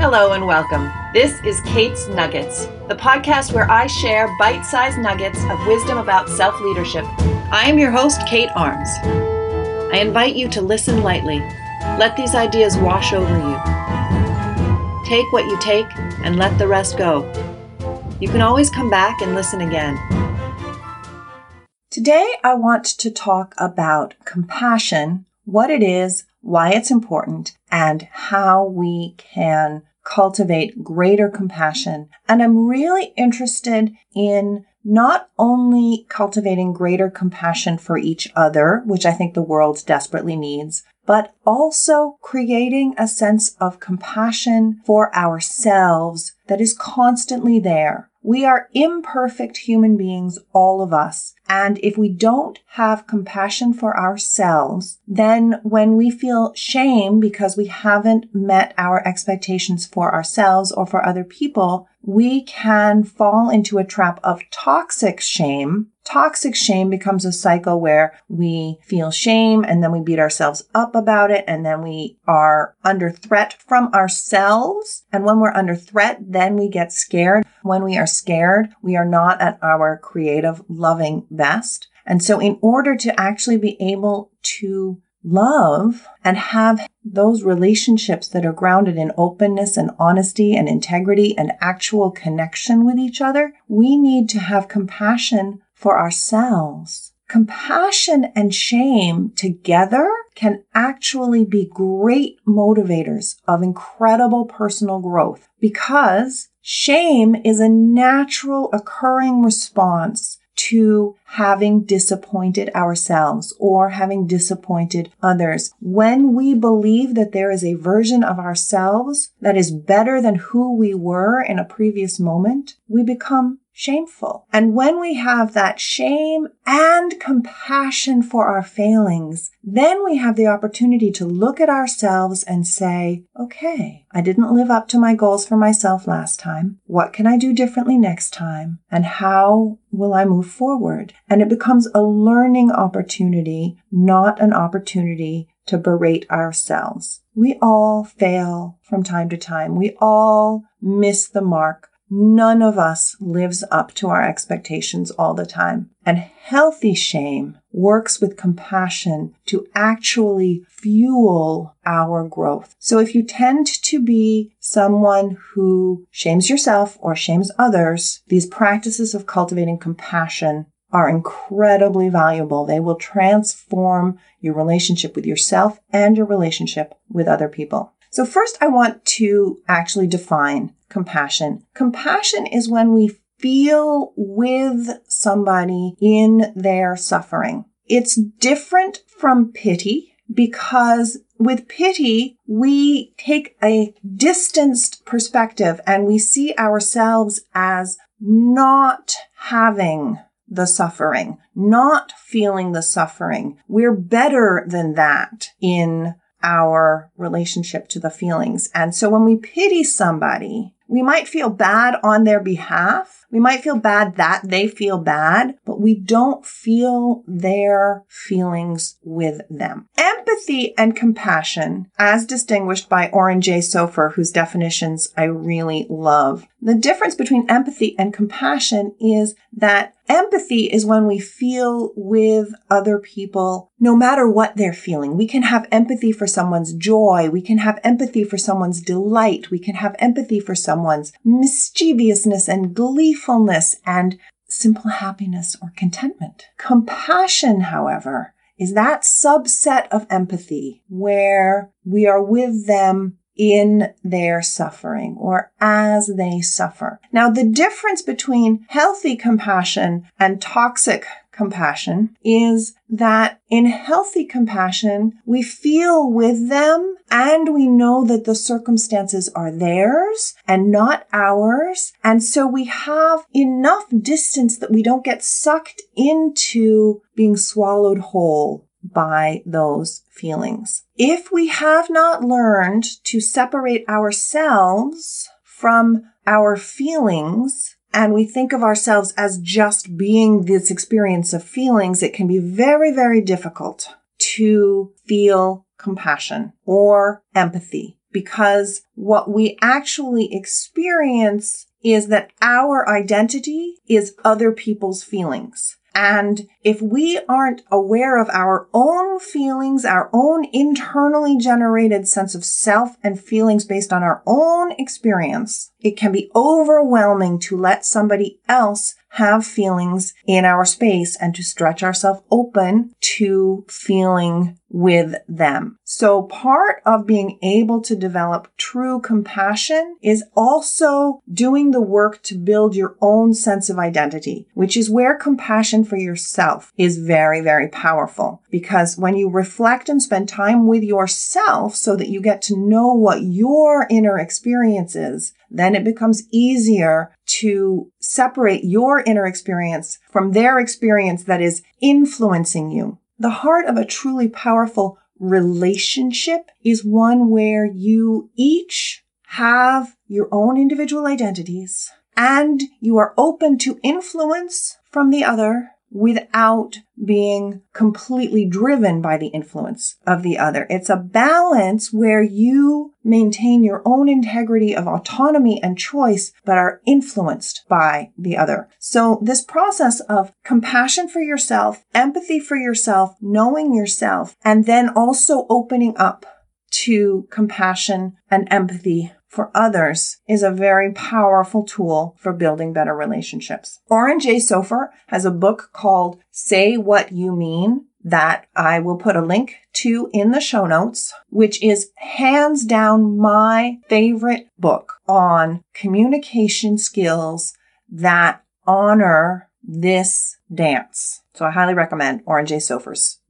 Hello and welcome. This is Kate's Nuggets, the podcast where I share bite sized nuggets of wisdom about self leadership. I am your host, Kate Arms. I invite you to listen lightly. Let these ideas wash over you. Take what you take and let the rest go. You can always come back and listen again. Today, I want to talk about compassion, what it is, why it's important, and how we can cultivate greater compassion. And I'm really interested in not only cultivating greater compassion for each other, which I think the world desperately needs, but also creating a sense of compassion for ourselves that is constantly there. We are imperfect human beings, all of us. And if we don't have compassion for ourselves, then when we feel shame because we haven't met our expectations for ourselves or for other people, we can fall into a trap of toxic shame. Toxic shame becomes a cycle where we feel shame and then we beat ourselves up about it and then we are under threat from ourselves. And when we're under threat, then we get scared. When we are scared, we are not at our creative, loving best. And so in order to actually be able to love and have those relationships that are grounded in openness and honesty and integrity and actual connection with each other, we need to have compassion for ourselves. Compassion and shame together can actually be great motivators of incredible personal growth because shame is a natural occurring response to having disappointed ourselves or having disappointed others. When we believe that there is a version of ourselves that is better than who we were in a previous moment, we become shameful. And when we have that shame and compassion for our failings, then we have the opportunity to look at ourselves and say, okay, I didn't live up to my goals for myself last time. What can I do differently next time? And how will I move forward? And it becomes a learning opportunity, not an opportunity to berate ourselves. We all fail from time to time. We all miss the mark None of us lives up to our expectations all the time. And healthy shame works with compassion to actually fuel our growth. So if you tend to be someone who shames yourself or shames others, these practices of cultivating compassion are incredibly valuable. They will transform your relationship with yourself and your relationship with other people. So first I want to actually define compassion. Compassion is when we feel with somebody in their suffering. It's different from pity because with pity, we take a distanced perspective and we see ourselves as not having the suffering, not feeling the suffering. We're better than that in our relationship to the feelings. And so when we pity somebody, we might feel bad on their behalf. We might feel bad that they feel bad, but we don't feel their feelings with them. Empathy and compassion, as distinguished by Oren J. Sofer, whose definitions I really love. The difference between empathy and compassion is that empathy is when we feel with other people no matter what they're feeling. We can have empathy for someone's joy. We can have empathy for someone's delight. We can have empathy for someone's mischievousness and gleefulness and simple happiness or contentment. Compassion, however, is that subset of empathy where we are with them in their suffering or as they suffer. Now, the difference between healthy compassion and toxic compassion is that in healthy compassion, we feel with them and we know that the circumstances are theirs and not ours. And so we have enough distance that we don't get sucked into being swallowed whole by those feelings. If we have not learned to separate ourselves from our feelings, and we think of ourselves as just being this experience of feelings, it can be very, very difficult to feel compassion or empathy. because what we actually experience is that our identity is other people's feelings. And if we aren't aware of our own feelings, our own internally generated sense of self and feelings based on our own experience, it can be overwhelming to let somebody else have feelings in our space and to stretch ourselves open to feeling with them. So part of being able to develop true compassion is also doing the work to build your own sense of identity, which is where compassion for yourself is very, very powerful. Because when you reflect and spend time with yourself so that you get to know what your inner experience is, then it becomes easier to separate your inner experience from their experience that is influencing you. The heart of a truly powerful relationship is one where you each have your own individual identities and you are open to influence from the other without being completely driven by the influence of the other. It's a balance where you maintain your own integrity of autonomy and choice, but are influenced by the other. So this process of compassion for yourself, empathy for yourself, knowing yourself, and then also opening up to compassion and empathy for others is a very powerful tool for building better relationships. Oren J. Sofer has a book called Say What You Mean that I will put a link to in the show notes, which is hands down my favorite book on communication skills that honor this dance. So I highly recommend Oren J. Sofer's.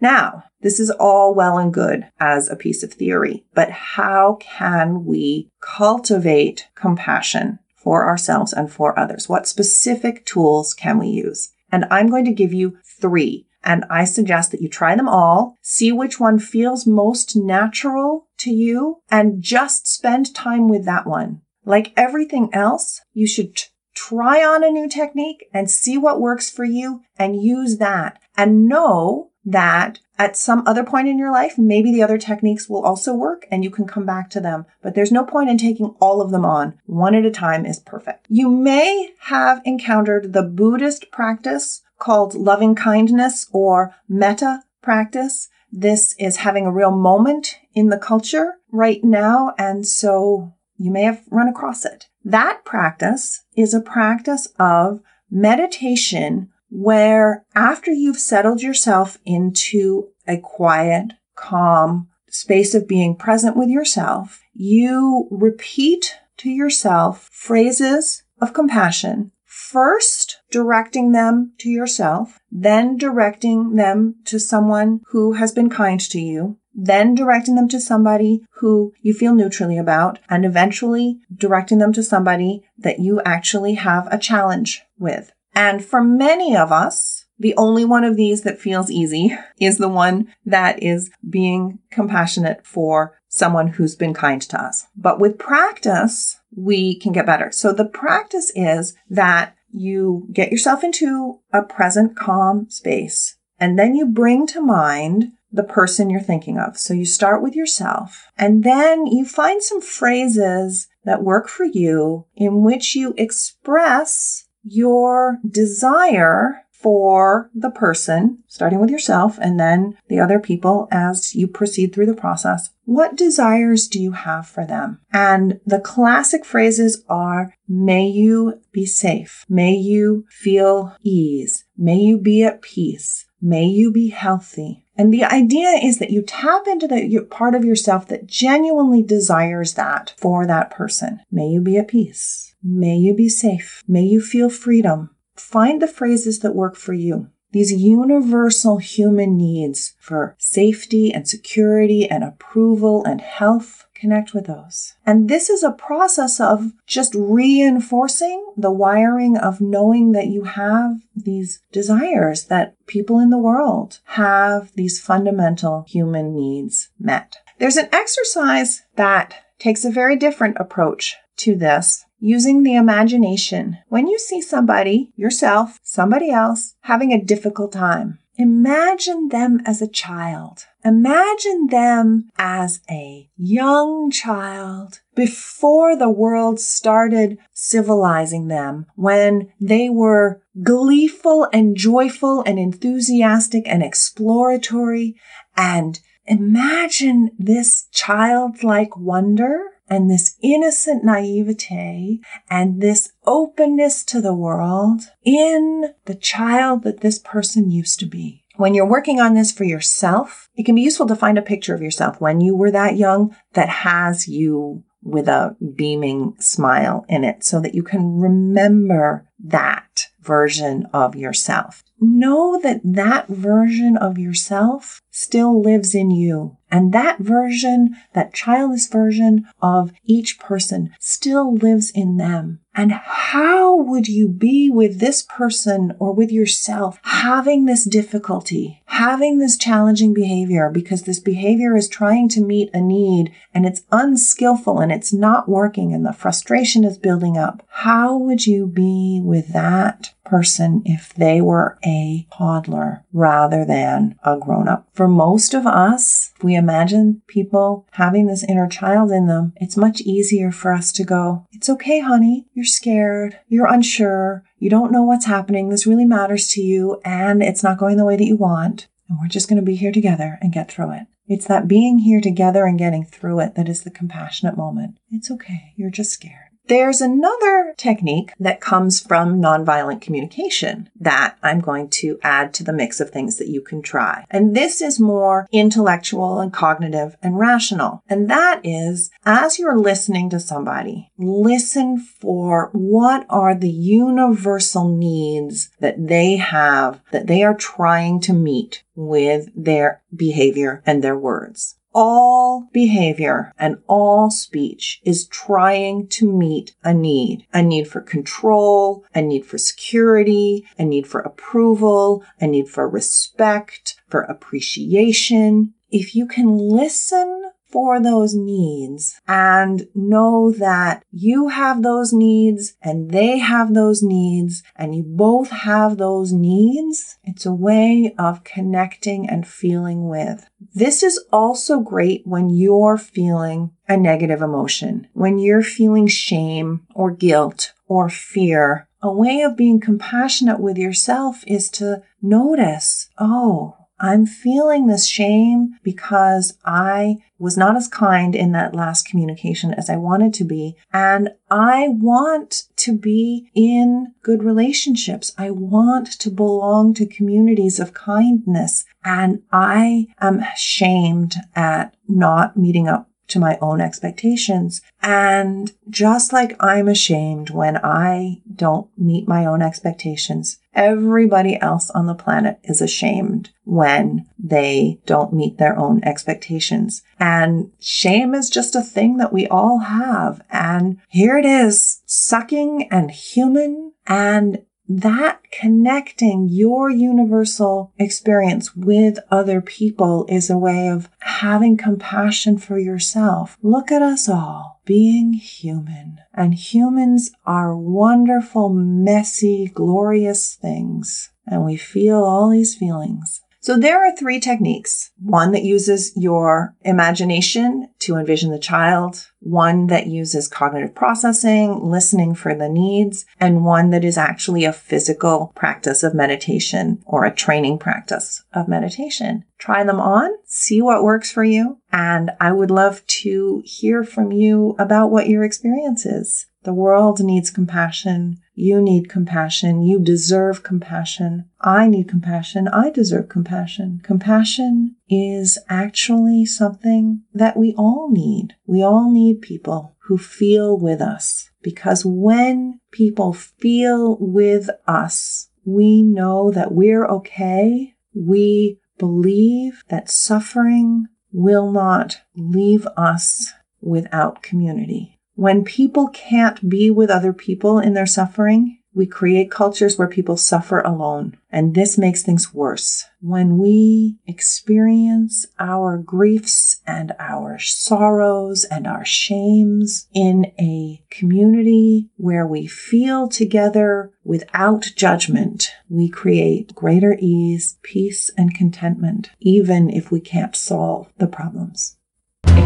Now, this is all well and good as a piece of theory, but how can we cultivate compassion for ourselves and for others? What specific tools can we use? And I'm going to give you three. And I suggest that you try them all, see which one feels most natural to you, and just spend time with that one. Like everything else, you should t- try on a new technique and see what works for you and use that and know that at some other point in your life, maybe the other techniques will also work and you can come back to them. But there's no point in taking all of them on. One at a time is perfect. You may have encountered the Buddhist practice called loving kindness or metta practice. This is having a real moment in the culture right now. And so you may have run across it. That practice is a practice of meditation where after you've settled yourself into a quiet, calm space of being present with yourself, you repeat to yourself phrases of compassion, first directing them to yourself, then directing them to someone who has been kind to you, then directing them to somebody who you feel neutrally about, and eventually directing them to somebody that you actually have a challenge with. And for many of us, the only one of these that feels easy is the one that is being compassionate for someone who's been kind to us. But with practice, we can get better. So the practice is that you get yourself into a present calm space and then you bring to mind the person you're thinking of. So you start with yourself and then you find some phrases that work for you in which you express your desire for the person, starting with yourself and then the other people as you proceed through the process. What desires do you have for them? And the classic phrases are, may you be safe. May you feel ease. May you be at peace. May you be healthy. And the idea is that you tap into the part of yourself that genuinely desires that for that person. May you be at peace. May you be safe. May you feel freedom. Find the phrases that work for you. These universal human needs for safety and security and approval and health, connect with those. And this is a process of just reinforcing the wiring of knowing that you have these desires, that people in the world have these fundamental human needs met. There's an exercise that takes a very different approach to this using the imagination. When you see somebody, yourself, somebody else, having a difficult time, imagine them as a child Imagine them as a young child before the world started civilizing them, when they were gleeful and joyful and enthusiastic and exploratory. And imagine this childlike wonder and this innocent naivete and this openness to the world in the child that this person used to be. When you're working on this for yourself, it can be useful to find a picture of yourself when you were that young that has you with a beaming smile in it so that you can remember that version of yourself. Know that that version of yourself still lives in you. And that version, that childish version of each person still lives in them. And how would you be with this person or with yourself having this difficulty, having this challenging behavior because this behavior is trying to meet a need and it's unskillful and it's not working and the frustration is building up? How would you be with that person if they were a toddler rather than a grown up? For most of us, if imagine people having this inner child in them, it's much easier for us to go, it's okay, honey. You're scared. You're unsure. You don't know what's happening. This really matters to you and it's not going the way that you want. And we're just going to be here together and get through it. It's that being here together and getting through it that is the compassionate moment. It's okay. You're just scared. There's another technique that comes from nonviolent communication that I'm going to add to the mix of things that you can try. And this is more intellectual and cognitive and rational. And that is as you're listening to somebody, listen for what are the universal needs that they have that they are trying to meet with their behavior and their words all behavior and all speech is trying to meet a need, a need for control, a need for security, a need for approval, a need for respect, for appreciation. If you can listen for those needs and know that you have those needs and they have those needs and you both have those needs. It's a way of connecting and feeling with. This is also great when you're feeling a negative emotion, when you're feeling shame or guilt or fear. A way of being compassionate with yourself is to notice, oh, I'm feeling this shame because I was not as kind in that last communication as I wanted to be. And I want to be in good relationships. I want to belong to communities of kindness. And I am shamed at not meeting up to my own expectations. And just like I'm ashamed when I don't meet my own expectations, everybody else on the planet is ashamed when they don't meet their own expectations. And shame is just a thing that we all have. And here it is, sucking and human and that connecting your universal experience with other people is a way of having compassion for yourself. Look at us all being human. And humans are wonderful, messy, glorious things. And we feel all these feelings. So there are three techniques. One that uses your imagination to envision the child, one that uses cognitive processing, listening for the needs, and one that is actually a physical practice of meditation or a training practice of meditation. Try them on, see what works for you, and I would love to hear from you about what your experience is. The world needs compassion. You need compassion. You deserve compassion. I need compassion. I deserve compassion. Compassion is actually something that we all need. We all need people who feel with us because when people feel with us, we know that we're okay. We believe that suffering will not leave us without community. When people can't be with other people in their suffering, We create cultures where people suffer alone, and this makes things worse. When we experience our griefs and our sorrows and our shames in a community where we feel together without judgment, we create greater ease, peace, and contentment, even if we can't solve the problems.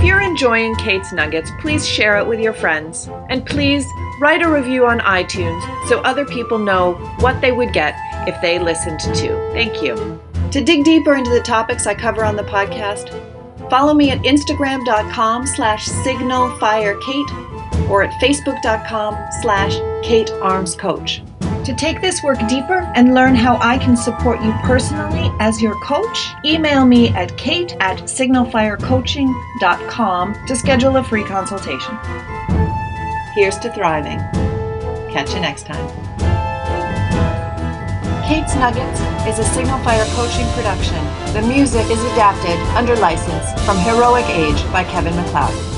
If you're enjoying Kate's Nuggets, please share it with your friends. And please write a review on iTunes so other people know what they would get if they listened to. Thank you. To dig deeper into the topics I cover on the podcast, follow me at instagram.com slash signalfirekate or at facebook.com slash katearmscoach. To take this work deeper and learn how I can support you personally as your coach, email me at kate at signalfirecoaching.com to schedule a free consultation. Here's to thriving. Catch you next time. Kate's Nuggets is a Signal Fire coaching production. The music is adapted under license from Heroic Age by Kevin MacLeod.